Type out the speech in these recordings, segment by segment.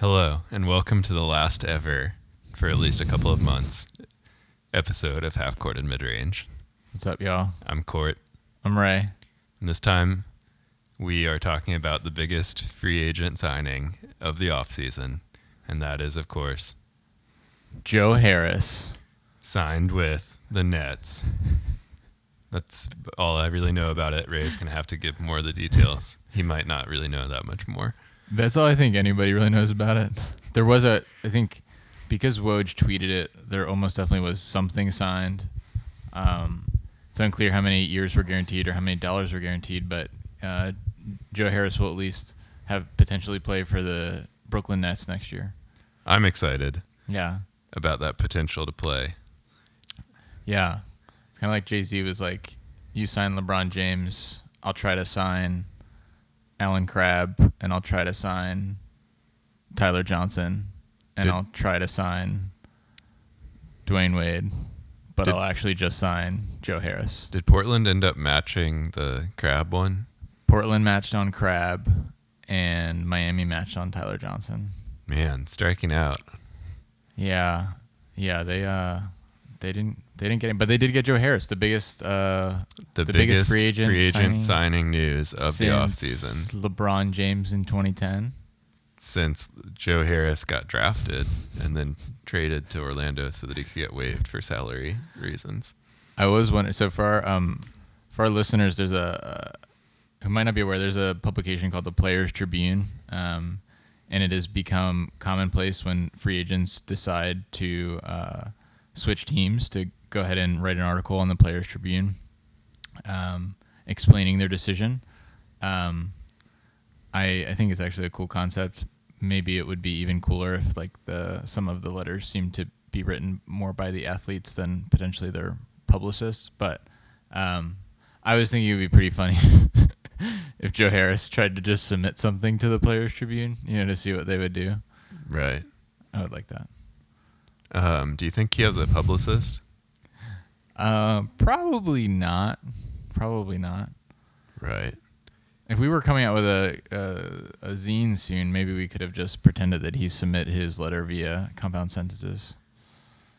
Hello, and welcome to the last ever, for at least a couple of months, episode of Half Court and Mid Range. What's up, y'all? I'm Court, I'm Ray. and this time we are talking about the biggest free agent signing of the offseason, and that is, of course, Joe Harris. signed with the Nets. That's all I really know about it. Ray's going to have to give more of the details. He might not really know that much more. That's all I think anybody really knows about it. There was a, I think, because Woj tweeted it, there almost definitely was something signed. Um, it's unclear how many years were guaranteed or how many dollars were guaranteed, but uh, Joe Harris will at least have potentially play for the Brooklyn Nets next year. I'm excited Yeah, about that potential to play. yeah. It's kind of like Jay Z was like, "You sign LeBron James, I'll try to sign Allen Crabbe, and I'll try to sign Tyler Johnson, and Did- I'll try to sign Dwyane Wade, but Did- I'll actually just sign Joe Harris." Did Portland end up matching the crab one? Portland matched on Crabbe, and Miami matched on Tyler Johnson. Man, striking out. Yeah, yeah. They uh, they didn't they didn't get him, but they did get Joe Harris, the biggest uh The, The biggest, biggest free agent signing, signing news of the since offseason LeBron James in 2010. since Joe Harris got drafted and then traded to Orlando so that he could get waived for salary reasons. I was wondering. So for our, um, for our listeners, there's a uh, who might not be aware. There's a publication called the Players Tribune, um, and it has become commonplace when free agents decide to uh, switch teams to go ahead and write an article on the Players Tribune, um, explaining their decision. Um, I I think it's actually a cool concept. Maybe it would be even cooler if like the some of the letters seemed to be written more by the athletes than potentially their publicists. But um, I was thinking it would be pretty funny if Joe Harris tried to just submit something to the Players Tribune, you know, to see what they would do. Right. I would like that. Um, do you think he has a publicist? Uh, probably not. Probably not. Right. If we were coming out with a, a a zine soon, maybe we could have just pretended that he submit his letter via compound sentences.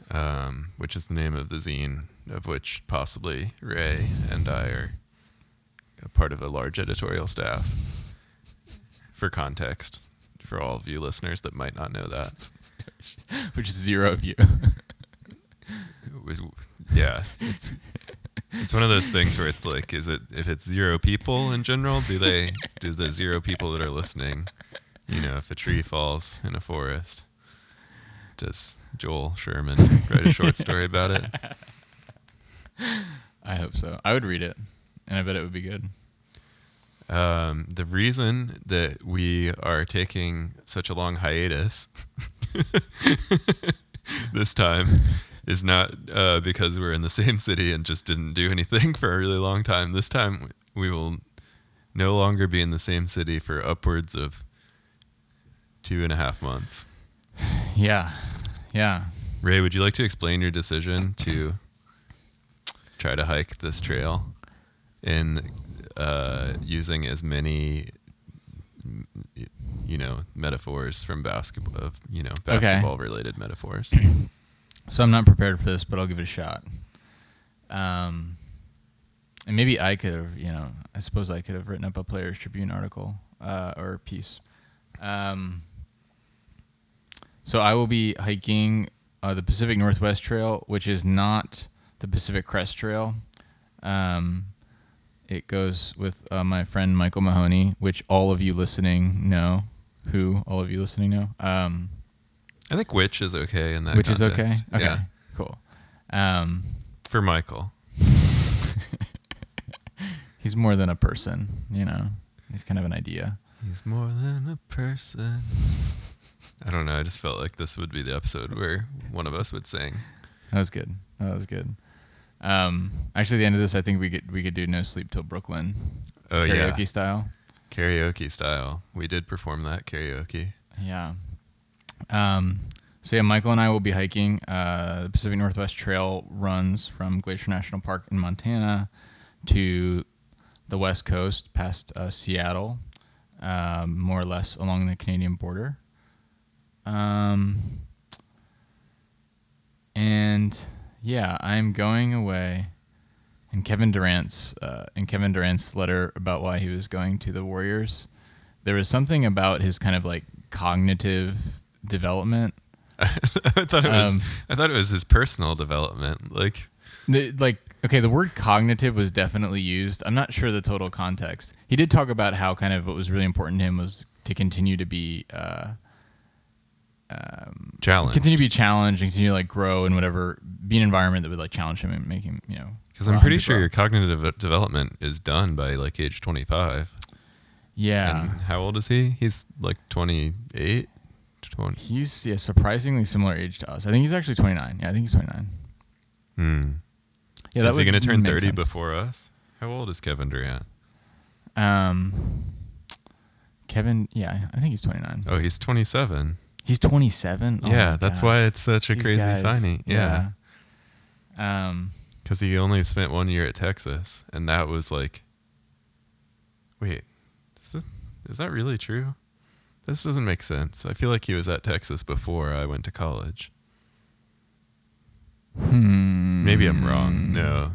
Um, which is the name of the zine of which possibly Ray and I are a part of a large editorial staff. For context, for all of you listeners that might not know that. which is zero of you. yeah, it's it's one of those things where it's like, is it if it's zero people in general, do they do the zero people that are listening, you know, if a tree falls in a forest, does Joel Sherman write a short story about it? I hope so. I would read it, and I bet it would be good. Um, the reason that we are taking such a long hiatus this time is not uh, because we're in the same city and just didn't do anything for a really long time. This time we will no longer be in the same city for upwards of two and a half months. Yeah, yeah. Ray, would you like to explain your decision to try to hike this trail in uh, using as many, you know, metaphors from basketball, of you know, Okay. basketball-related metaphors? So I'm not prepared for this, but I'll give it a shot. Um, and maybe I could have, you know, I suppose I could have written up a Players Tribune article uh, or piece. Um, so I will be hiking uh, the Pacific Northwest Trail, which is not the Pacific Crest Trail. Um, it goes with uh, my friend Michael Mahoney, which all of you listening know. Who all of you listening know? Um, I think which is okay in that. which is okay. Okay, Yeah, cool. Um, for Michael. he's more than a person, you know. He's kind of an idea. He's more than a person. I don't know. I just felt like this would be the episode where one of us would sing. That was good. That was good. Um, actually, at the end of this, I think we could we could do "No Sleep Till Brooklyn" Oh karaoke yeah, style. Karaoke style. We did perform that karaoke. Yeah. Um, so yeah, Michael and I will be hiking. Uh, the Pacific Northwest Trail runs from Glacier National Park in Montana to the west coast, past uh, Seattle, um, more or less along the Canadian border. Um, and yeah, I'm going away. And Kevin Durant's uh, in Kevin Durant's letter about why he was going to the Warriors, there was something about his kind of like cognitive development. I thought it was Um, I thought it was his personal development. Like The- like okay, the word cognitive was definitely used. I'm not sure the total context. He did talk about how kind of what was really important to him was to continue to be uh, challenge. continue to be challenged and continue to like grow in whatever be an environment that would like challenge him and make him you know Because I'm pretty sure your cognitive development is done by like age 25. yeah And how old is he? He's like 28. 20. he's yeah surprisingly similar age to us. I think he's actually 29. Yeah, I think he's 29. Hmm. Yeah, is he going to turn 30 sense. before us? How old is Kevin Durant? Um, Kevin, yeah, I think he's 29. Oh, he's 27. He's 27. Oh yeah, that's God. why it's such a These crazy guys, signing. Yeah. yeah. Um, Because he only spent one year at Texas. And that was like. Wait. Is, this, is that really true? This doesn't make sense. I feel like he was at Texas before I went to college. hmm. Maybe I'm wrong. No.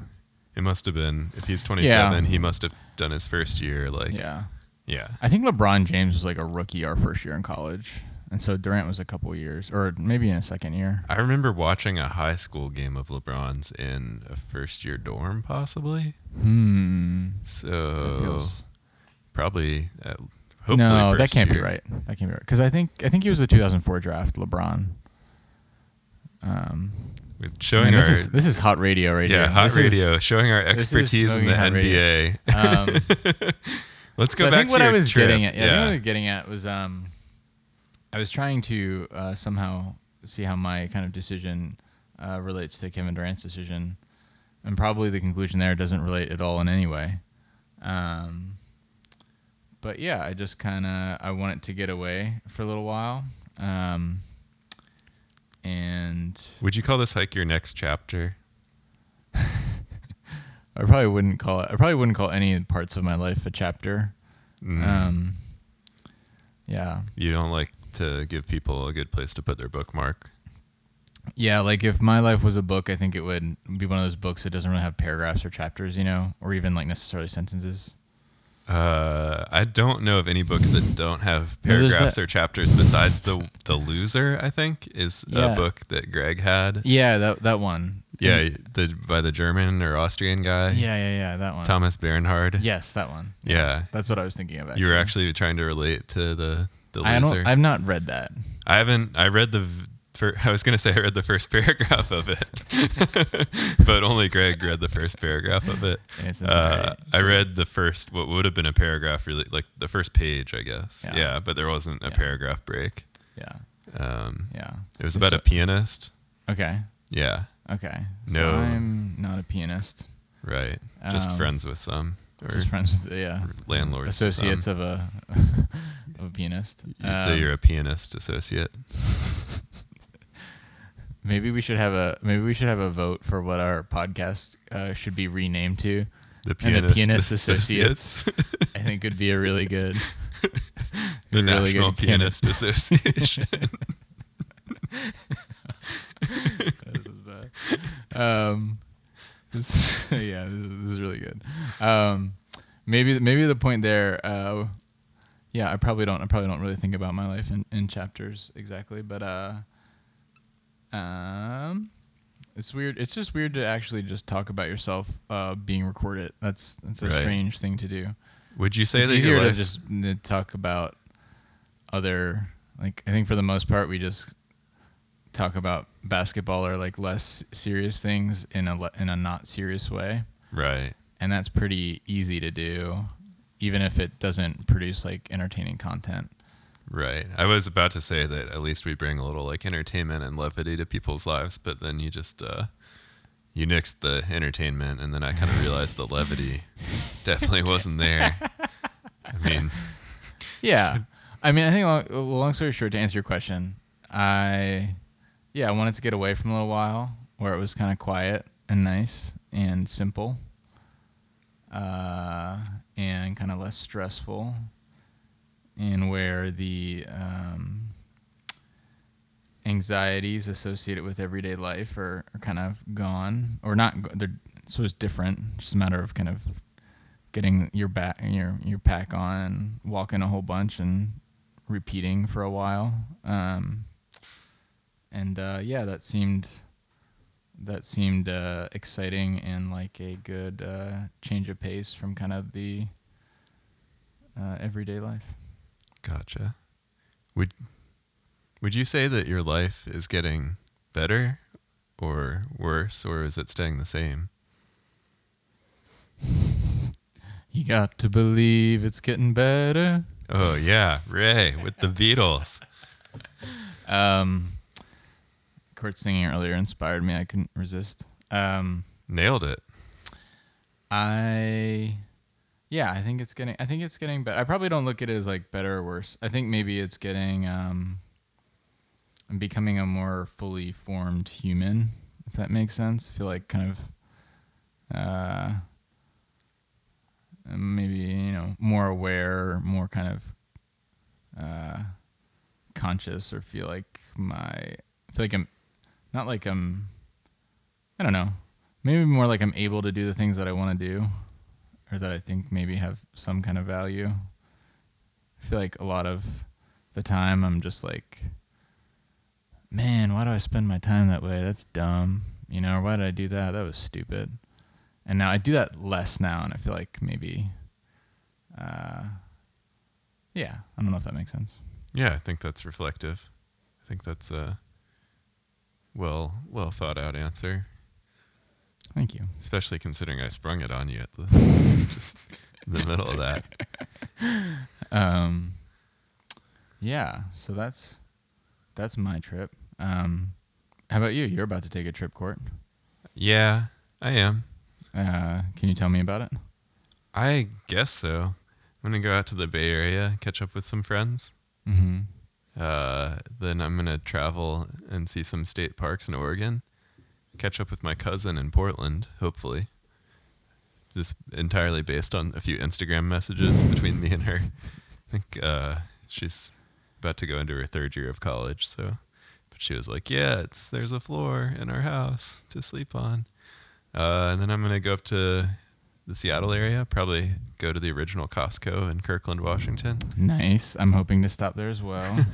It must have been. If he's 27, he must have done his first year. Like, yeah. Yeah. I think LeBron James was like a rookie our first year in college. And so Durant was a couple years, or maybe in a second year. I remember watching a high school game of LeBron's in a first year dorm, possibly. Hmm. So probably, uh, hopefully, no, that can't be right. That can't be right. Because I think I think he was the 2004 draft, LeBron. Um, We're man, showing this our is this is hot radio right yeah here. hot This is- radio, showing our expertise in the. NBA. Um, Let's go so back I think to what I was trip. getting at, yeah, I think what I was getting at was um, I was trying to uh, somehow see how my kind of decision uh, relates to Kevin Durant's decision, and probably the conclusion there doesn't relate at all in any way. Um, but yeah, I just kind of I wanted to get away for a little while, um, and Would you call this hike your next chapter? I probably wouldn't call it. I probably wouldn't call any parts of my life a chapter. Mm. Um, yeah, you don't like to give people a good place to put their bookmark. Yeah, like if my life was a book, I think it would be one of those books that doesn't really have paragraphs or chapters, you know, or even like necessarily sentences. Uh, I don't know of any books that don't have paragraphs or chapters besides the the loser. I think is Yeah. a book that Greg had. Yeah, that that one. Yeah, the by the German or Austrian guy. Yeah, yeah, yeah, that one. Thomas Bernhard. Yes, that one. Yeah. That's what I was thinking of. Actually. You were actually trying to relate to the the I don't. I've not read that. I haven't. I read the. I was gonna say I read the first paragraph of it, but only Greg read the first paragraph of it. Uh. I read the first, what would have been a paragraph, really, like the first page, I guess. Yeah. Yeah, but there wasn't a Yeah. paragraph break. Yeah, Um, yeah. it was about So- a pianist. Okay, Yeah, okay. No. So I'm not a pianist. right. Just Um, friends with some, or Just friends with yeah landlords. associates of a of a pianist. You'd say Um, you're a pianist associate. Maybe we should have a maybe we should have a vote for what our podcast uh, should be renamed to. The And pianist, the pianist associates. I think would be a really good. the really National good Pianist Association. This is bad. Um, this, yeah, this is, this is really good. Um, maybe maybe the point there. Uh, yeah, I probably don't. I probably don't really think about my life in, in chapters exactly, but uh, um, it's weird. It's just weird to actually just talk about yourself uh, being recorded. That's that's a Right. strange thing to do. Would you say it's that easier to just talk about other like I think for the most part we just talk about basketball or like less serious things in a in a not serious way, right? and that's pretty easy to do, even if it doesn't produce like entertaining content. Right. I was about to say that at least we bring a little like entertainment and levity to people's lives, but then you just uh you nixed the entertainment and then I kind of realized the levity definitely wasn't there. I mean, Yeah, I mean I think long, long story short to answer your question, I yeah I wanted to get away from a little while where it was kind of quiet and nice and simple. uh, and kind of less stressful, and where the um, anxieties associated with everyday life are, are kind of gone or not. They're so it's different. Just a matter of kind of getting your back your your pack on walking a whole bunch and repeating for a while. Um, and uh, yeah, that seemed that seemed uh, exciting and like a good uh, change of pace from kind of the uh, everyday life. Gotcha. Would would you say that your life is getting better or worse or is it staying the same? You got to believe it's getting better. Oh yeah, Ray with the Beatles. Um, Kurt singing earlier inspired me. I couldn't resist. Um, Nailed it. I, yeah, I think it's getting. I think it's getting better. I probably don't look at it as like better or worse. I think maybe it's getting. Um, I'm becoming a more fully formed human, if that makes sense. I feel like kind of, uh, maybe you know more aware, more kind of, uh, conscious, or feel like my. I feel like I'm, not like I'm. I don't know. Maybe more like I'm able to do the things that I want to do, or that I think maybe have some kind of value. I feel like a lot of the time I'm just like, man, why do I spend my time that way? That's dumb. You know, or why did I do that? That was stupid. And now I do that less now, and I feel like maybe, uh, yeah, I don't know if that makes sense. Yeah, I think that's reflective. I think that's a well well thought out answer, Thank you. especially considering I sprung it on you at the just the middle of that. Um, yeah, so that's that's my trip. Um, how about you? You're about to take a trip, Court. Yeah, I am. Uh, can you tell me about it? I guess so. I'm gonna go out to the Bay Area, catch up with some friends. Mm-hmm. Uh, then I'm gonna travel and see some state parks in Oregon. Catch up with my cousin in Portland, hopefully. This entirely based on a few Instagram messages between me and her. I think uh, she's about to go into her third year of college, so. But she was like, "Yeah, it's there's a floor in our house to sleep on." Uh, and then I'm gonna go up to the Seattle area, probably go to the original Costco in Kirkland, Washington. Nice. I'm hoping to stop there as well.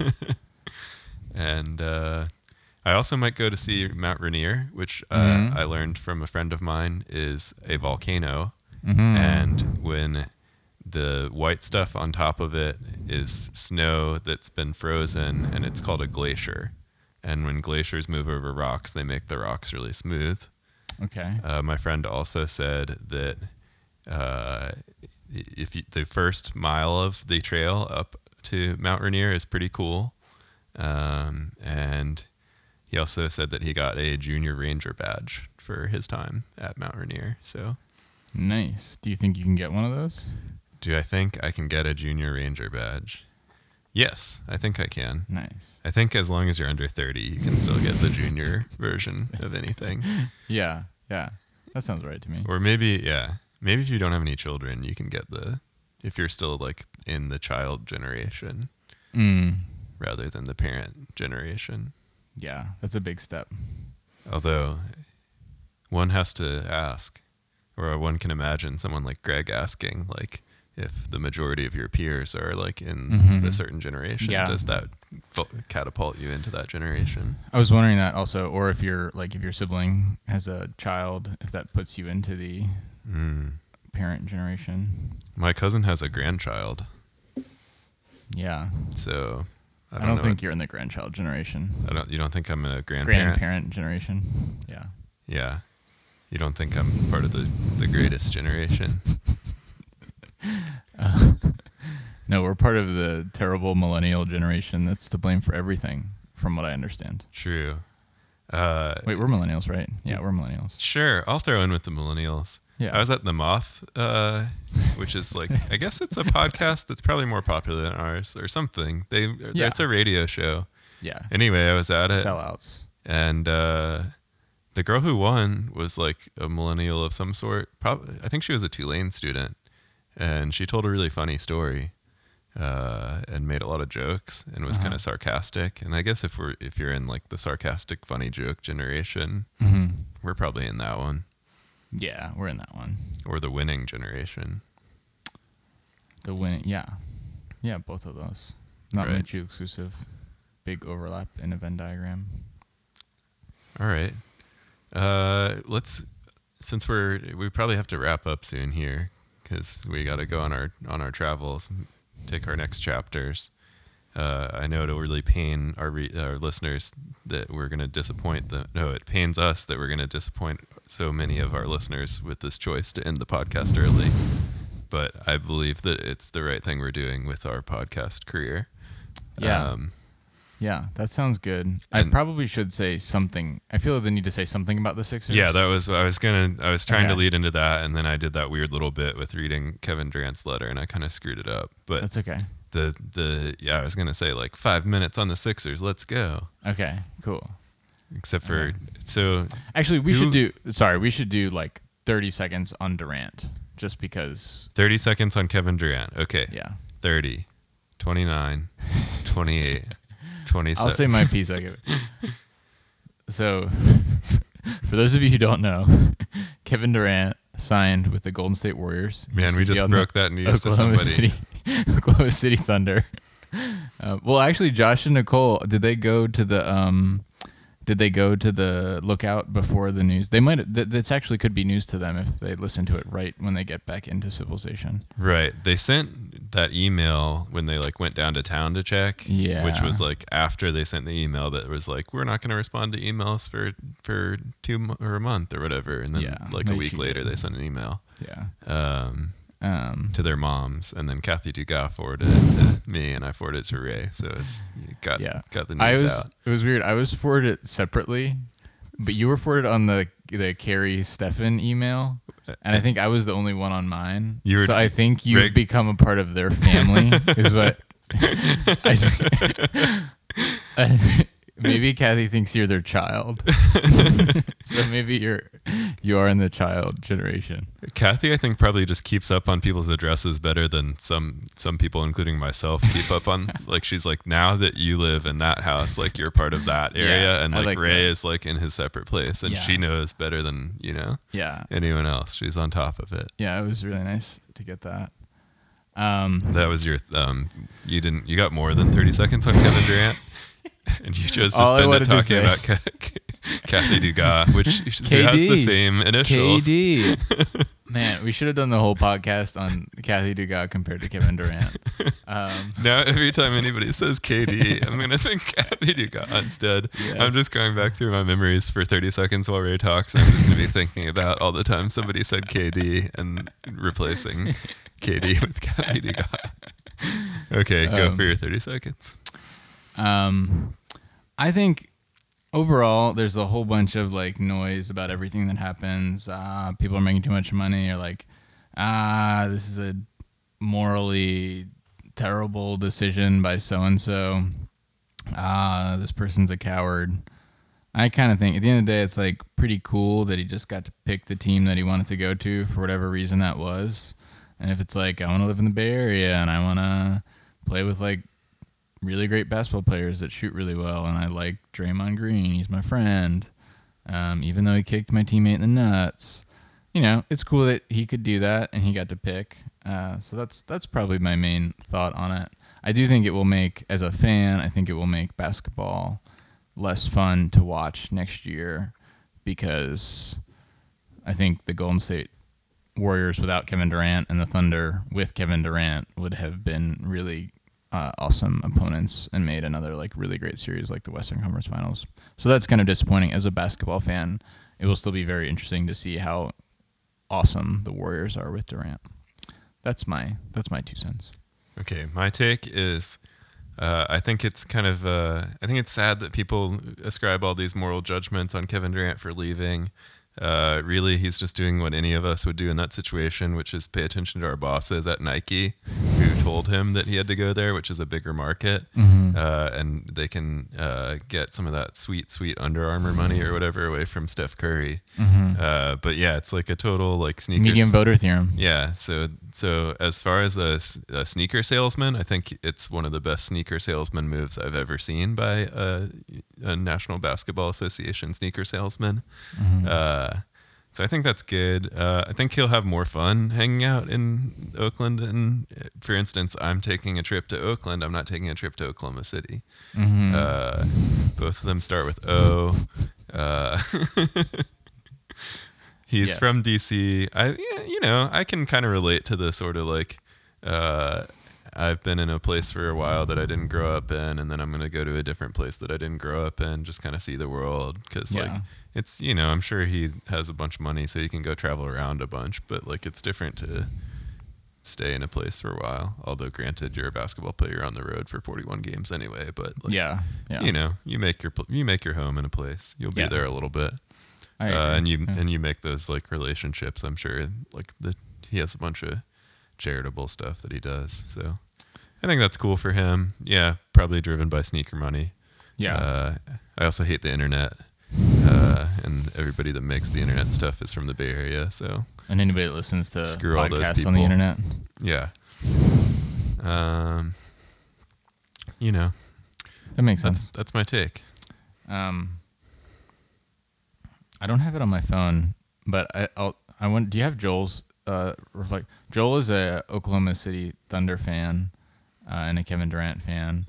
and uh, I also might go to see Mount Rainier, which uh, Mhm. I learned from a friend of mine is a volcano, Mhm. and when the white stuff on top of it is snow that's been frozen, and it's called a glacier. And when glaciers move over rocks, they make the rocks really smooth. okay. Uh, my friend also said that uh, if you, the first mile of the trail up to Mount Rainier is pretty cool, um, and he also said that he got a junior ranger badge for his time at Mount Rainier. So, Nice. Do you think you can get one of those? do I think I can get a junior ranger badge? Yes, I think I can. Nice. I think as long as you're under 30, you can still get the junior version of anything. Yeah. Yeah. That sounds right to me. Or maybe, yeah, maybe if you don't have any children, you can get the, if you're still like in the child generation Mm. rather than the parent generation. Yeah. That's a big step. Although one has to ask, or one can imagine someone like Greg asking, like, if the majority of your peers are like in Mhm. the certain generation, Yeah. does that catapult you into that generation? I was wondering that also, or if your like if your sibling has a child, if that puts you into the Mm. parent generation. My cousin has a grandchild, Yeah. so I I don't, don't, think what- you're in the grandchild generation. I don't. You don't think I'm in a grandparent? Grandparent generation. Yeah. Yeah. You don't think I'm part of the, the greatest generation? No, we're part of the terrible millennial generation that's to blame for everything, from what I understand. True. Uh, Wait, we're millennials, right? Yeah, we're millennials. sure. I'll throw in with the millennials. Yeah. I was at the Moth, uh, which is like I guess it's a podcast that's probably more popular than ours or something. They Yeah. it's a radio show. yeah. Anyway, I was at it, Sellouts. and uh, the girl who won was like a millennial of some sort. Probably, I think she was a Tulane student, and she told a really funny story. Uh, and made a lot of jokes and was Uh-huh. kind of sarcastic. And I guess if we're if you're in like the sarcastic, funny joke generation, hmm we're probably in that one Yeah, we're in that one. or the winning generation. The win, yeah, yeah, both of those. Not Right. mutually exclusive. Big overlap in a Venn diagram. All right. Uh, let's since we're we probably have to wrap up soon here because we got to go on our on our travels, take our next chapters. Uh, I know it'll really pain our re- our listeners that we're going to disappoint them. No, it pains us that we're going to disappoint so many of our listeners with this choice to end the podcast early. But I believe that it's the right thing we're doing with our podcast career. Yeah. Um, Yeah, that sounds good. I And- probably should say something. I feel the need to say something about the Sixers. Yeah, that was I was gonna I was trying to Okay. lead into that, and then I did that weird little bit with reading Kevin Durant's letter, and I kind of screwed it up. But That's okay. the the yeah, I was gonna say like five minutes on the Sixers, let's go. Okay, cool. Except for so Actually, we should do. Sorry, we should do like 30 seconds on Durant, just because. thirty seconds on Kevin Durant. Okay, Yeah, 30, 29, 28, 27. I'll say my piece. I give it. So, for those of you who don't know, Kevin Durant signed with the Golden State Warriors. Man, we just broke that news to Oklahoma somebody. City, Oklahoma City Thunder. Uh, well, actually, Josh and Nicole, did they go to the um, did they go to the lookout before the news? They might. Th- this actually could be news to them if they listen to it right when they get back into civilization. Right. They sent that email when they like went down to town to check. Yeah. Which was like after they sent the email that was like, we're not going to respond to emails for for two mo- or a month or whatever. And then Yeah, like a week later, they sent an email Yeah. um, Um, to their moms, and then Kathy Dugas forwarded it to me, and I forwarded it to Ray. So it's got yeah. got the I news was. out. It was weird. I was forwarded separately, but you were forwarded on the the Carrie Stefan email. And I think I was the only one on mine. You were- so I think you've Rick- become a part of their family, is what. I, maybe Kathy thinks you're their child. so maybe you're you are in the child generation. Kathy, I think, probably just keeps up on people's addresses better than some some people, including myself, keep up on. like she's like, now that you live in that house, like you're part of that area, Yeah, and like, like Ray that. is like in his separate place, and Yeah. she knows better than you know Yeah. anyone else. She's on top of it. Yeah, it was really nice to get that. Um That was your um. You didn't. You got more than thirty seconds on Kevin Durant, and you chose to All spend it talking about Ka- Kathy Dugas, which who has the same initials. KD. Man, we should have done the whole podcast on Kathy Dugas compared to Kevin Durant. Um, Now, every time anybody says KD, I'm gonna think Kathy Dugas instead. Yes. I'm just going back through my memories for 30 seconds while Ray talks. I'm just gonna be thinking about all the time somebody said KD and replacing KD with Kathy Dugas. Okay, go Um, for your 30 seconds. Um, I think overall, there's a whole bunch of like noise about everything that happens. Uh, people are making too much money, or like, ah, this is a morally terrible decision by so and so. Ah, this person's a coward. I kind of think at the end of the day, it's like pretty cool that he just got to pick the team that he wanted to go to for whatever reason that was. And if it's like I want to live in the Bay Area and I want to play with like really great basketball players that shoot really well, and I like Draymond Green, he's my friend. Um, even though he kicked my teammate in the nuts, you know, it's cool that he could do that and he got to pick. Uh, so that's that's probably my main thought on it. I do think it will make, as a fan, I think it will make basketball less fun to watch next year because I think the Golden State Warriors without Kevin Durant and the Thunder with Kevin Durant would have been really uh, awesome opponents and made another like really great series like the Western Conference Finals. So that's kind of disappointing as a basketball fan. It will still be very interesting to see how awesome the Warriors are with Durant. That's my that's my two cents. Okay, my take is uh, I think it's kind of uh, I think it's sad that people ascribe all these moral judgments on Kevin Durant for leaving. Uh, really, he's just doing what any of us would do in that situation, which is pay attention to our bosses at Nike, who told him that he had to go there, which is a bigger market, Mm-hmm. uh, and they can uh, get some of that sweet, sweet Under Armour money or whatever away from Steph Curry. Uh, but yeah, it's like a total like sneakers. Median voter theorem. Yeah. So so as far as a sneaker salesman, I think it's one of the best sneaker salesman moves I've ever seen by a, a National Basketball Association sneaker salesman. Uh, so I think that's good. Uh, I think he'll have more fun hanging out in Oakland. And uh, for instance, I'm taking a trip to Oakland. I'm not taking a trip to Oklahoma City. Mm-hmm. Uh, both of them start with O. Uh, he's Yeah. from DC. I, you know, I can kind of relate to the sort of like, uh, I've been in a place for a while that I didn't grow up in, and then I'm gonna go to a different place that I didn't grow up in, just kind of see the world. Because like, it's you know, I'm sure he has a bunch of money, so he can go travel around a bunch. But like, it's different to stay in a place for a while. Although, granted, you're a basketball player on the road for 41 games anyway. But like, yeah, yeah. you know, you make your you make your home in a place. You'll be Yeah. there a little bit, uh, and you Yeah. and you make those like relationships. I'm sure like the he has a bunch of charitable stuff that he does. So I think that's cool for him. Yeah, probably driven by sneaker money. yeah. Uh, I also hate the internet, uh, and everybody that makes the internet stuff is from the Bay Area. So and anybody that listens to screw all those podcasts on the internet. yeah. Um, you know, That makes that's sense. that's my take. Um, I don't have it on my phone, but I, I'll. I want. Do you have Joel's uh, reflect? Joel is a Oklahoma City Thunder fan uh, and a Kevin Durant fan.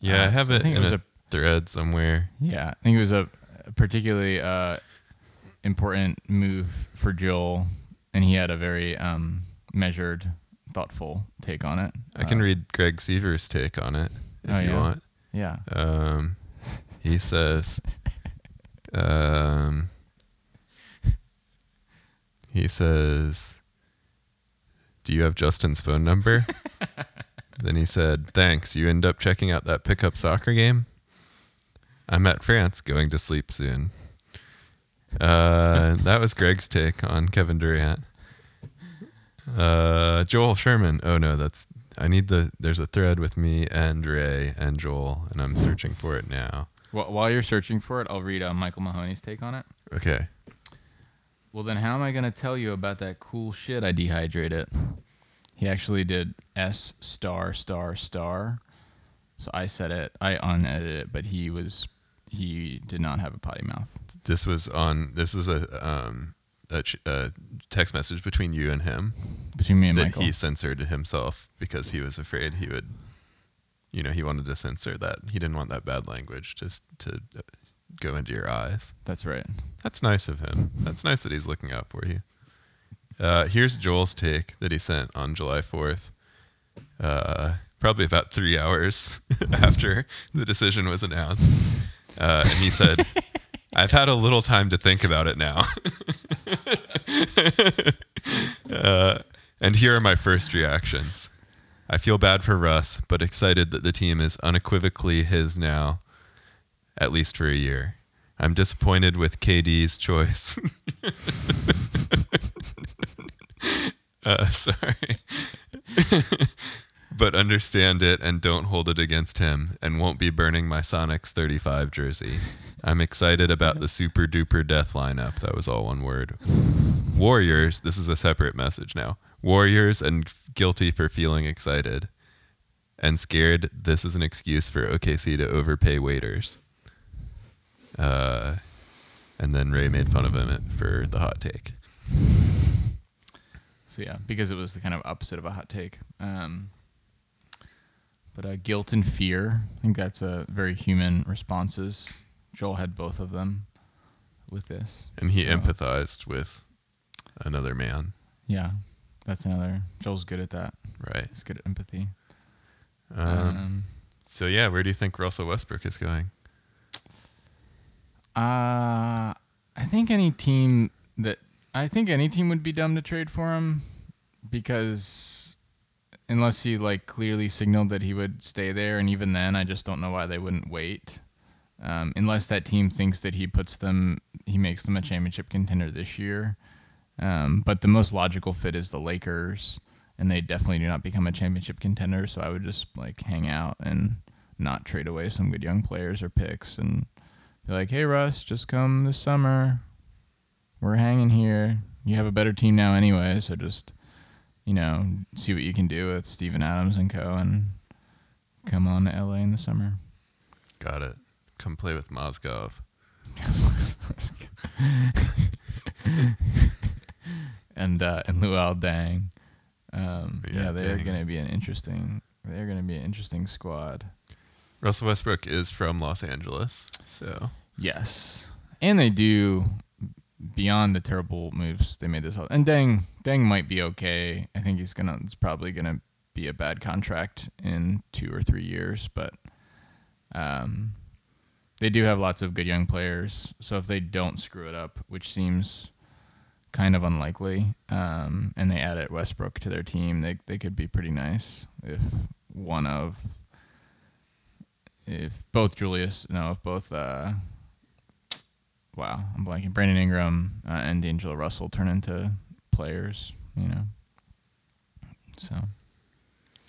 Yeah, I Uh, have so I think in it was a, a- thread somewhere. Yeah, I think it was a particularly uh, important move for Joel, and he had a very um, measured, thoughtful take on it. I can Uh, read Greg Seaver's take on it if Oh, you yeah? want. Yeah. Um, he says, um, he says, "Do you have Justin's phone number?" then he said, "Thanks. You end up checking out that pickup soccer game. I'm at France, going to sleep soon." Uh, that was Greg's take on Kevin Durant. Uh, Joel Sherman. Oh no, that's I need the. There's a thread with me and Ray and Joel, and I'm searching for it now. Wh- While you're searching for it, I'll read uh, Michael Mahoney's take on it. Okay. Well, then how am I going to tell you about that cool shit I dehydrated? He actually did S star star star. So I said it. I unedited it, but he was he did not have a potty mouth. This was on. This is a um a, a text message between you and him Between me and that Michael. he censored himself because he was afraid he would. You know, he wanted to censor that. He didn't want that bad language just to go into your eyes. That's right. That's nice of him. That's nice that he's looking out for you. Uh, here's Joel's take that he sent on July 4th, uh, probably about three hours after the decision was announced. Uh, and he said, I've had a little time to think about it now. uh, and here are my first reactions. I feel bad for Russ, but excited that the team is unequivocally his now, at least for a year. I'm disappointed with KD's choice. uh, sorry. but understand it and don't hold it against him and won't be burning my Sonics 35 jersey. I'm excited about the super duper death lineup. That was all one word. Warriors, this is a separate message now. Warriors and guilty for feeling excited. And scared, this is an excuse for OKC to overpay Waiters. Uh, and then Ray made fun of him for the hot take. So yeah, because it was the kind of opposite of a hot take. Um, but uh, guilt and fear, I think that's a very human responses. Joel had both of them with this. And he Oh. empathized with another man, Yeah, that's another. Joel's good at that. right? He's good at empathy. Um, Um, so yeah, where do you think Russell Westbrook is going? Uh, I think any team that I think any team would be dumb to trade for him because unless he like clearly signaled that he would stay there, and even then, I just don't know why they wouldn't wait. um, unless that team thinks that he puts them, he makes them a championship contender this year. Um, but the most logical fit is the Lakers, and they definitely do not become a championship contender. So I would just like hang out and not trade away some good young players or picks, and be like, "Hey Russ, just come this summer. We're hanging here. You have a better team now anyway, so just." You know, see what you can do with Steven Adams and co. and come on to LA in the summer. Got it. Come play with Mozgov. and uh, and Luol Deng. Um, Yeah, yeah, they're going to be an interesting. They're going to be an interesting squad. Russell Westbrook is from Los Angeles, so Yes, and they do beyond the terrible moves they made this. And Deng Deng might be okay. I think he's gonna. It's probably gonna be a bad contract in two or three years, but um, they do have lots of good young players. So if they don't screw it up, which seems kind of unlikely, um, and they added Westbrook to their team, they they could be pretty nice if one of if both Julius, no, if both, uh, wow, I'm blanking, Brandon Ingram uh, and D'Angelo Russell turn into players, you know. So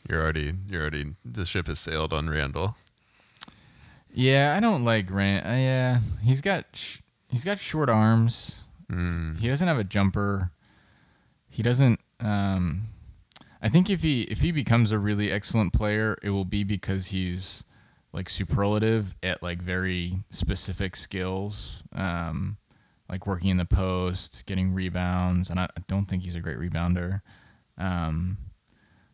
you're already you're already the ship has sailed on Randle. yeah, I don't like Rand. Uh, yeah, he's got sh- he's got short arms. Mm. He doesn't have a jumper. He doesn't. Um, I think if he if he becomes a really excellent player, it will be because he's like superlative at like very specific skills, um, like working in the post, getting rebounds, and I, I don't think he's a great rebounder. Um,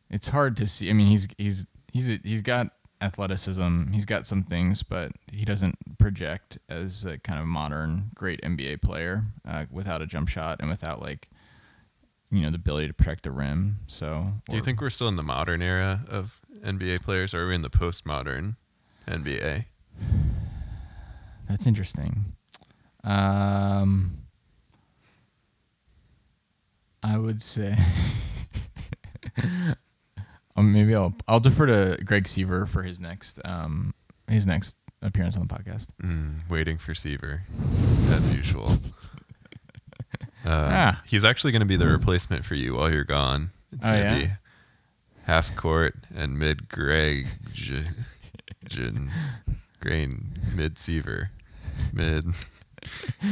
it's hard to see. I mean, he's he's he's he's got athleticism. He's got some things, but he doesn't project as a kind of modern great NBA player uh, without a jump shot and without like you know the ability to protect the rim. So Do you think we're still in the modern era of NBA players, or are we in the postmodern NBA? That's interesting. Um, I would say, um, maybe I'll I'll defer to Greg Seaver for his next um his next appearance on the podcast. Mm, waiting for Seaver, as usual. Uh, Ah. He's actually going to be the replacement for you while you're gone. It's Oh, going to yeah? be half court and mid Greg, Jin, grain mid Seaver, mid.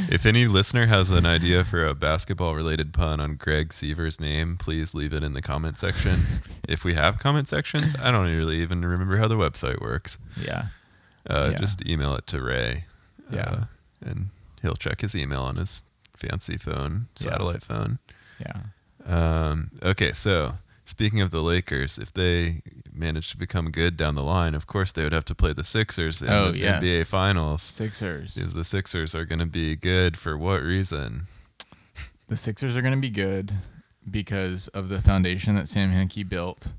If any listener has an idea for a basketball related pun on Greg Seaver's name, please leave it in the comment section. if we have comment sections, I don't really even remember how the website works. Yeah, Uh, Yeah. Just email it to Ray. Yeah. Uh, and he'll check his email on his fancy phone, Yeah. satellite phone. yeah. Um, okay, so speaking of the Lakers, if they manage to become good down the line, of course they would have to play the Sixers in Oh, the yes. NBA Finals. Sixers. Because the Sixers are going to be good for what reason? The Sixers are going to be good because of the foundation that Sam Hinkie built,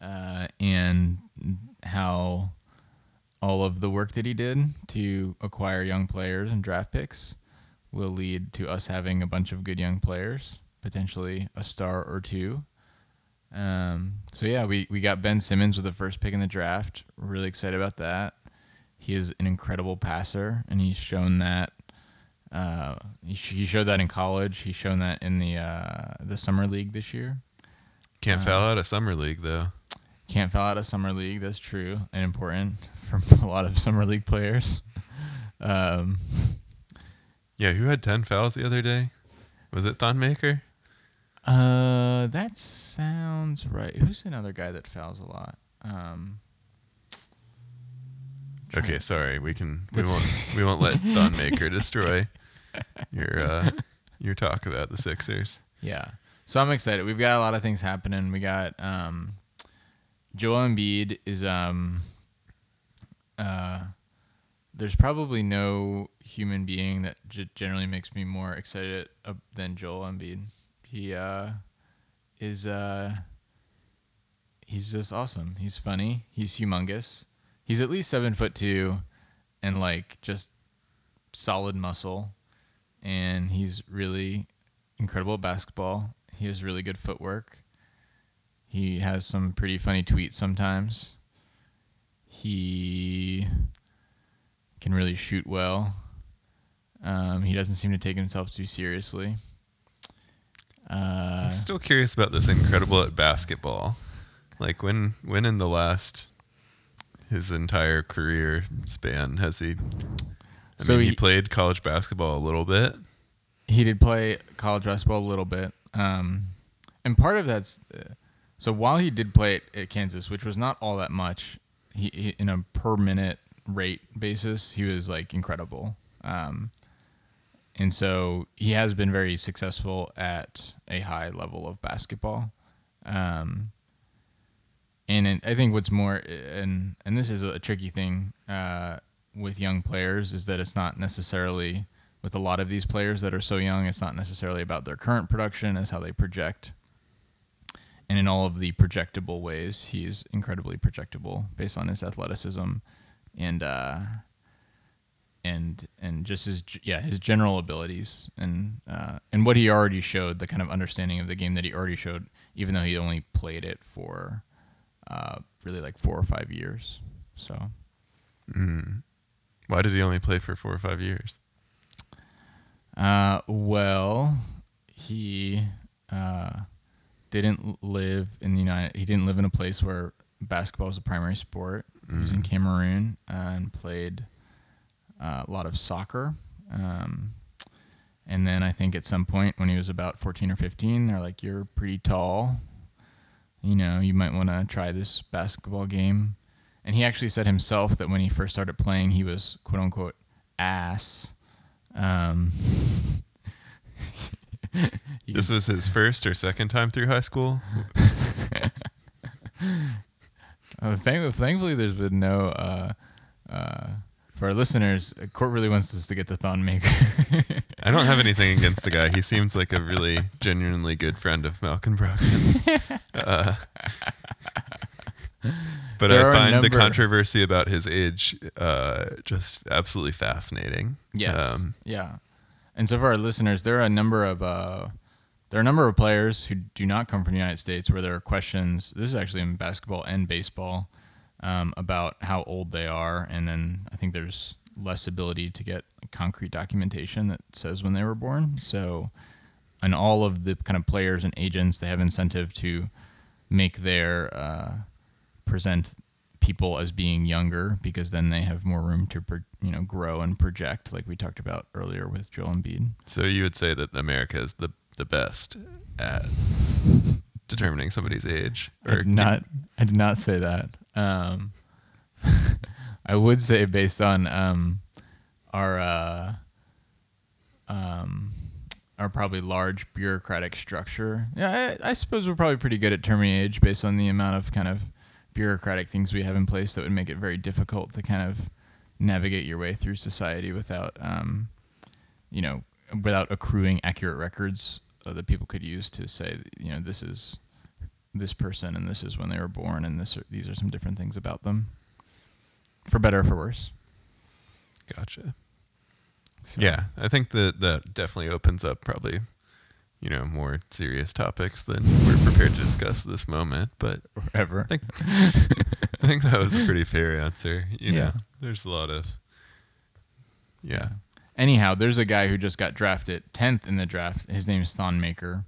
uh, and how all of the work that he did to acquire young players and draft picks will lead to us having a bunch of good young players, potentially a star or two. Um, so yeah, we, we got Ben Simmons with the first pick in the draft. We're really excited about that. He is an incredible passer, and he's shown that. Uh, he, sh- he showed that in college. He's shown that in the uh, the summer league this year. Can't Uh, foul out a summer league though. Can't foul out a summer league. That's true and important for a lot of summer league players. Um, Yeah, who had ten fouls the other day? Was it Thon Maker? Uh, that sounds right. Who's another guy that fouls a lot? Um, Okay, sorry. We can we won't we won't let Thon Maker destroy your uh, your talk about the Sixers. Yeah. So I'm excited. We've got a lot of things happening. We got um, Joel Embiid is um, uh, there's probably no human being that g- generally makes me more excited uh, than Joel Embiid. He uh, is uh, he's just awesome. He's funny. He's humongous. He's at least seven foot two, and like just solid muscle, and he's really incredible at basketball. He has really good footwork. He has some pretty funny tweets sometimes. He can really shoot well. Um, he doesn't seem to take himself too seriously. Uh, I'm still curious about this incredible at basketball. Like when when in the last his entire career span has he I So mean he, he- played college basketball a little bit. he did play college basketball a little bit, um, and part of that's uh, so while he did play at, at Kansas, which was not all that much, he, he in a per minute rate basis, he was like incredible. Um, and so he has been very successful at a high level of basketball. Um, and I think what's more, and and this is a tricky thing uh, with young players, is that it's not necessarily with a lot of these players that are so young, it's not necessarily about their current production as how they project. And in all of the projectable ways, he is incredibly projectable based on his athleticism, and uh, and and just his yeah his general abilities and uh, and what he already showed, the kind of understanding of the game that he already showed, even though he only played it for uh, really like four or five years. So Why did he only play for four or five years? Uh, well, he uh, didn't live in the United. He didn't live in a place where basketball was a primary sport. He was in Cameroon uh, and played uh, a lot of soccer. Um, and then I think at some point when he was about 14 or 15, they're like, "You're pretty tall. You know, you might want to try this basketball game." And he actually said himself that when he first started playing, he was quote unquote ass. Um, This was his first or second time through high school. Oh, thank- thankfully, there's been no. Uh, uh, for our listeners, Court really wants us to get the Thon Maker. I don't have anything against the guy. He seems like a really genuinely good friend of Malcolm Brogdon's. Uh, but There I find the controversy about his age uh, just absolutely fascinating. yes. Um, yeah. And so for our listeners, there are a number of uh, there are a number of players who do not come from the United States where there are questions. This is actually in basketball and baseball um, about how old they are, and then I think there's less ability to get concrete documentation that says when they were born. So, and all of the kind of players and agents, they have incentive to make their uh, present people as being younger because then they have more room to you know grow and project, like we talked about earlier with Joel Embiid. so you would say that America is the the best at determining somebody's age, I did not. I did not say that. Um, I would say based on um, our uh, um, our probably large bureaucratic structure. Yeah, I, I suppose we're probably pretty good at terming age based on the amount of kind of bureaucratic things we have in place that would make it very difficult to kind of navigate your way through society without, um, you know, without accruing accurate records uh, that people could use to say, you know, this is this person and this is when they were born and this are, these are some different things about them for better or for worse Gotcha. So- Yeah, I think that that definitely opens up probably, you know, more serious topics than we're prepared to discuss at this moment. But ever I think I think that was a pretty fair answer. You know, Yeah. there's a lot of yeah. Anyhow there's a guy who just got drafted 10th in the draft his name is Thon Maker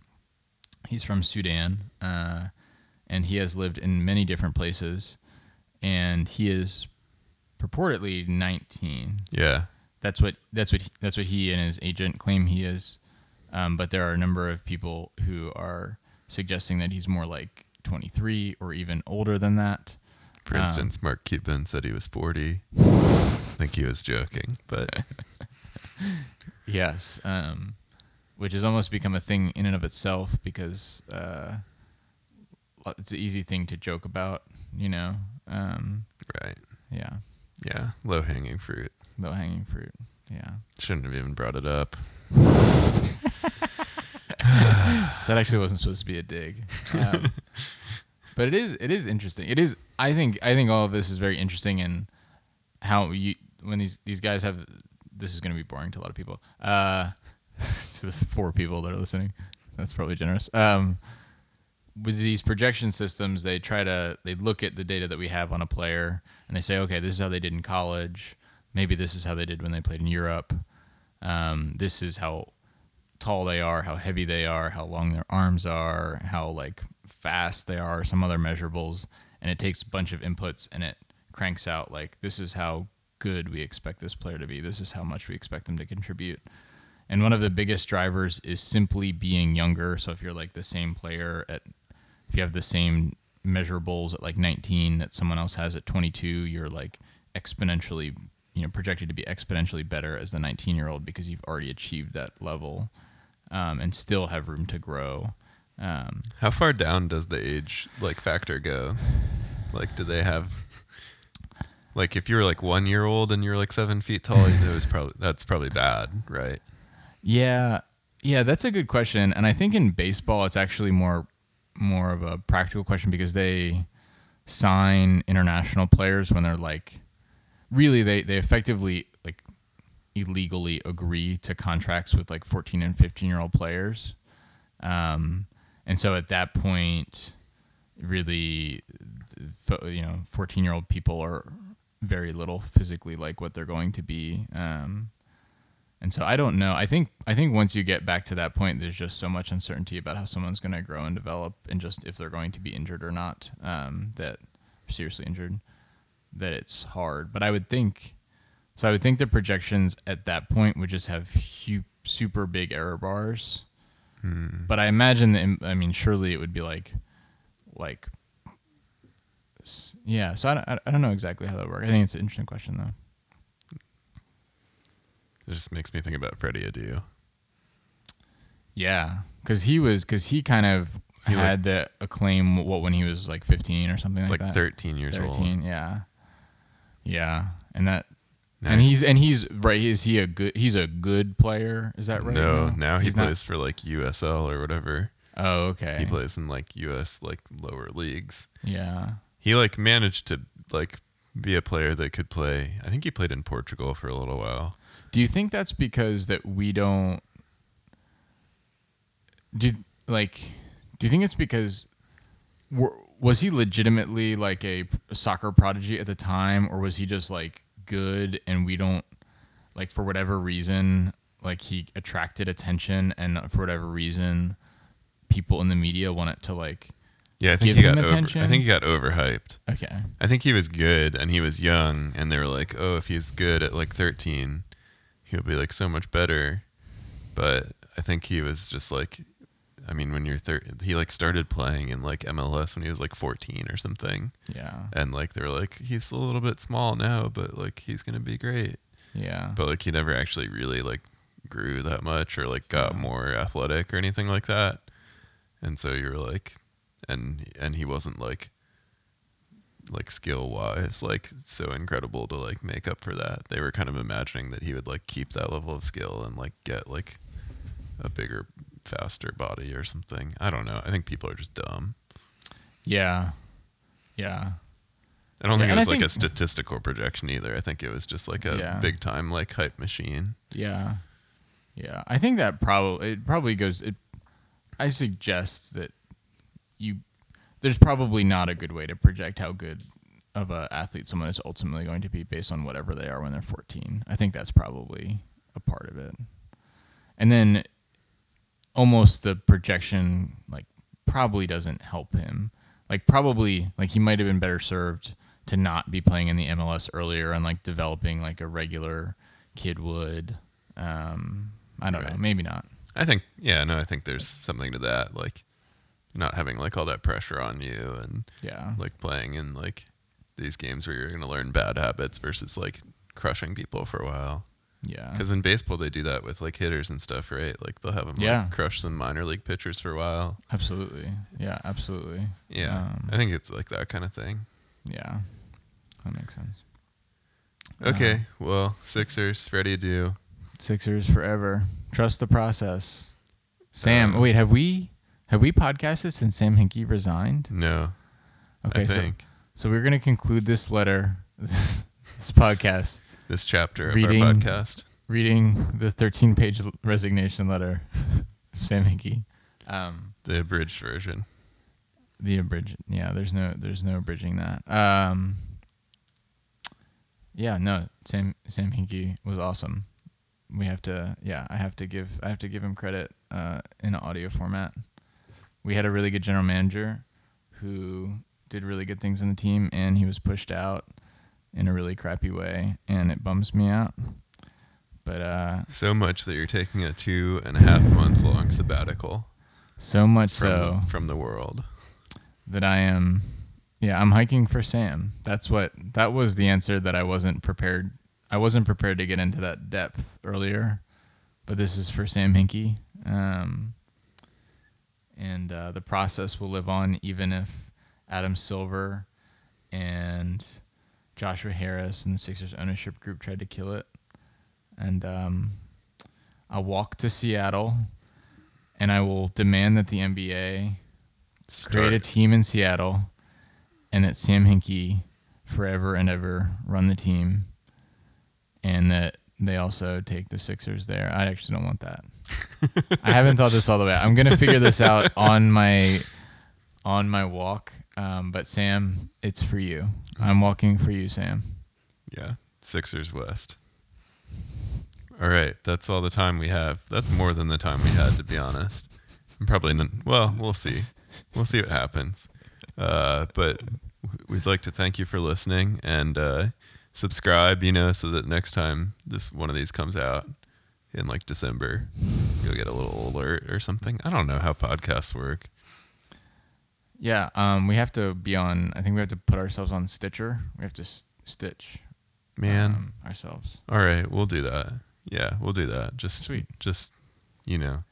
he's from Sudan uh, and he has lived in many different places and he is purportedly 19 Yeah. That's what that's what he, that's what he and his agent claim he is. Um, but there are a number of people who are suggesting that he's more like 23 or even older than that. For Um, instance, Mark Cuban said he was 40. I think he was joking, but Yes, um, which has almost become a thing in and of itself because uh, it's an easy thing to joke about, you know. Um, right. yeah, Yeah, low hanging fruit. low hanging fruit. Yeah, Shouldn't have even brought it up. that actually wasn't supposed to be a dig. Um, but it is it is interesting. It is I think I think all of this is very interesting and how you when these these guys have this is going to be boring to a lot of people. Uh to the four people that are listening. That's probably generous. Um with these projection systems, they try to they look at the data that we have on a player and they say, okay, this is how they did in college. maybe this is how they did when they played in Europe. Um, this is how tall they are, how heavy they are, how long their arms are, how like fast they are, some other measurables, and it takes a bunch of inputs and it cranks out like this is how good we expect this player to be. This is how much we expect them to contribute. And one of the biggest drivers is simply being younger. So if you're like the same player at if you have the same measurables at like 19 that someone else has at 22, you're like exponentially, you know, projected to be exponentially better as the 19 year old because you've already achieved that level um, and still have room to grow. Um, How far down does the age like factor go? Like, do they have like if you're like one year old and you're like seven feet tall, it was probably that's probably bad, right? Yeah, yeah, that's a good question, and I think in baseball it's actually more more of a practical question because they sign international players when they're like really they they effectively like illegally agree to contracts with like 14 and 15 year old players um and so at that point really you know 14 year old people are very little physically like what they're going to be um and so I don't know. I think I think once you get back to that point, there's just so much uncertainty about how someone's going to grow and develop, and just if they're going to be injured or not. Um, that seriously injured, that it's hard. But I would think, so I would think the projections at that point would just have hu- super big error bars. But I imagine that. I mean, surely it would be like, like, yeah. So I don't, I don't know exactly how that works. I think it's an interesting question though. It just makes me think about Freddie Adu. Yeah, because he was because he kind of He, like- had the acclaim what when he was like 15 or something like, that Like that. 13 years 13, old. yeah, yeah, and that Now and he's- he's and he's right. Is he a good? He's a good player. Is that right? no, now he He's not- plays for like USL or whatever. Oh, okay. He plays in like US like lower leagues. Yeah. He like managed to like be a player that could play. I think he played in Portugal for a little while. Do you think that's because that we don't? Do like? Do you think it's because? were- Was he legitimately like a soccer prodigy at the time, or was he just like good and we don't like for whatever reason like he attracted attention and for whatever reason people in the media wanted to like Yeah, I think he got over, attention? I think he got overhyped. okay I think he was good and he was young and they were like, "Oh, if he's good at like 13, he'll be like so much better." But I think he was just like I mean, when you're thir- he like started playing in like MLS when he was like 14 or something. yeah And like they were like, "He's a little bit small now, but like he's going to be great." yeah But like he never actually really like grew that much or like got Yeah. more athletic or anything like that. And so you were like and and he wasn't like like skill wise like so incredible to like make up for that. They were kind of imagining that he would like keep that level of skill and like get like a bigger faster body or something. I don't know. I think people are just dumb. yeah yeah I don't Yeah, think it I was like a statistical projection either. I think it was just like a Yeah. big time like hype machine. Yeah, yeah. I think that probably it probably goes. It, I suggest that you there's probably not a good way to project how good of a athlete someone is ultimately going to be based on whatever they are when they're 14. I think that's probably a part of it. And then almost the projection like probably doesn't help him. Like probably like he might have been better served to not be playing in the MLS earlier and like developing like a regular kid would. Um, I don't know, maybe not. I think yeah, no, I think there's something to that, like not having like all that pressure on you and Yeah. like playing in like these games where you're gonna learn bad habits versus like crushing people for a while. Yeah. Because in baseball they do that with like hitters and stuff, right? Like they'll have them Yeah. like, crush some minor league pitchers for a while. Absolutely. Yeah, absolutely. Yeah, Um, I think it's like that kind of thing. Yeah. That makes sense. Okay, well, Sixers, Freddie Adu. Sixers forever. Trust the process. Sam, Uh, wait, have we have we podcasted since Sam Hinkie resigned? No, Okay, I so think so we're gonna conclude this letter, this, this podcast, this chapter Reading- of our podcast. reading the 13 page resignation letter, of Sam Hinkie. Um, The abridged version. the abridged, yeah. There's no there's no abridging that. Um, yeah, no, Sam Sam Hinkie was awesome. We have to, yeah, I have to give I have to give him credit uh, in audio format. We had a really good general manager who did really good things in the team, and he was pushed out in a really crappy way, and it bums me out. But uh, So much that you're taking a two and a half month long sabbatical so much from so the, from the world. that I am, yeah, I'm hiking for Sam. That's what that was the answer that I wasn't prepared. I wasn't prepared to get into that depth earlier, but this is for Sam Hinkie, um, and uh, the process will live on even if Adam Silver and Joshua Harris and the Sixers ownership group tried to kill it. And um, I'll walk to Seattle, and I will demand that the NBA create a team in Seattle, and that Sam Hinkie forever and ever run the team, and that they also take the Sixers there. I actually don't want that. I haven't thought this all the way. I'm gonna figure this out on my on my walk. Um, but Sam, it's for you. I'm walking for you, Sam. yeah, Sixers West. All right, that's all the time we have. That's more than the time we had, to be honest. I'm Probably, n- well, we'll see. We'll see what happens. Uh, but we'd like to thank you for listening and uh, subscribe. You know, so that next time this one of these comes out in like December, you'll get a little alert or something. I don't know how podcasts work. Yeah. Um, we have to be on. I think we have to put ourselves on Stitcher. We have to s- stitch Man, um, ourselves. all right, we'll do that. Yeah, we'll do that. Just Sweet. Just you know,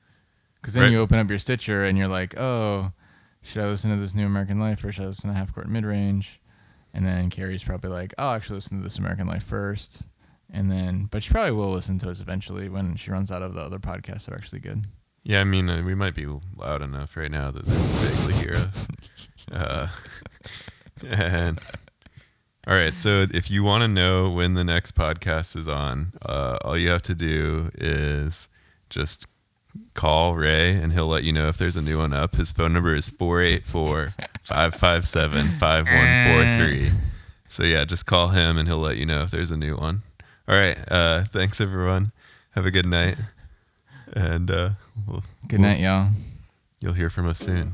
Because then Right. you open up your Stitcher and you're like, oh, should I listen to this new American Life or should I listen to Half Court Mid Range? And then Carrie's probably like, oh, I'll actually listen to this American Life first. And then, but she probably will listen to us eventually when she runs out of the other podcasts that are actually good. Yeah, I mean, uh, we might be loud enough right now that they vaguely hear us. Uh, and all right, so if you want to know when the next podcast is on, uh, all you have to do is just call Ray and he'll let you know if there's a new one up. His phone number is 484 557 5143. So yeah, just call him and he'll let you know if there's a new one. All right, uh, thanks everyone. Have a good night. And uh, we'll, Good night, y'all. You'll hear from us soon.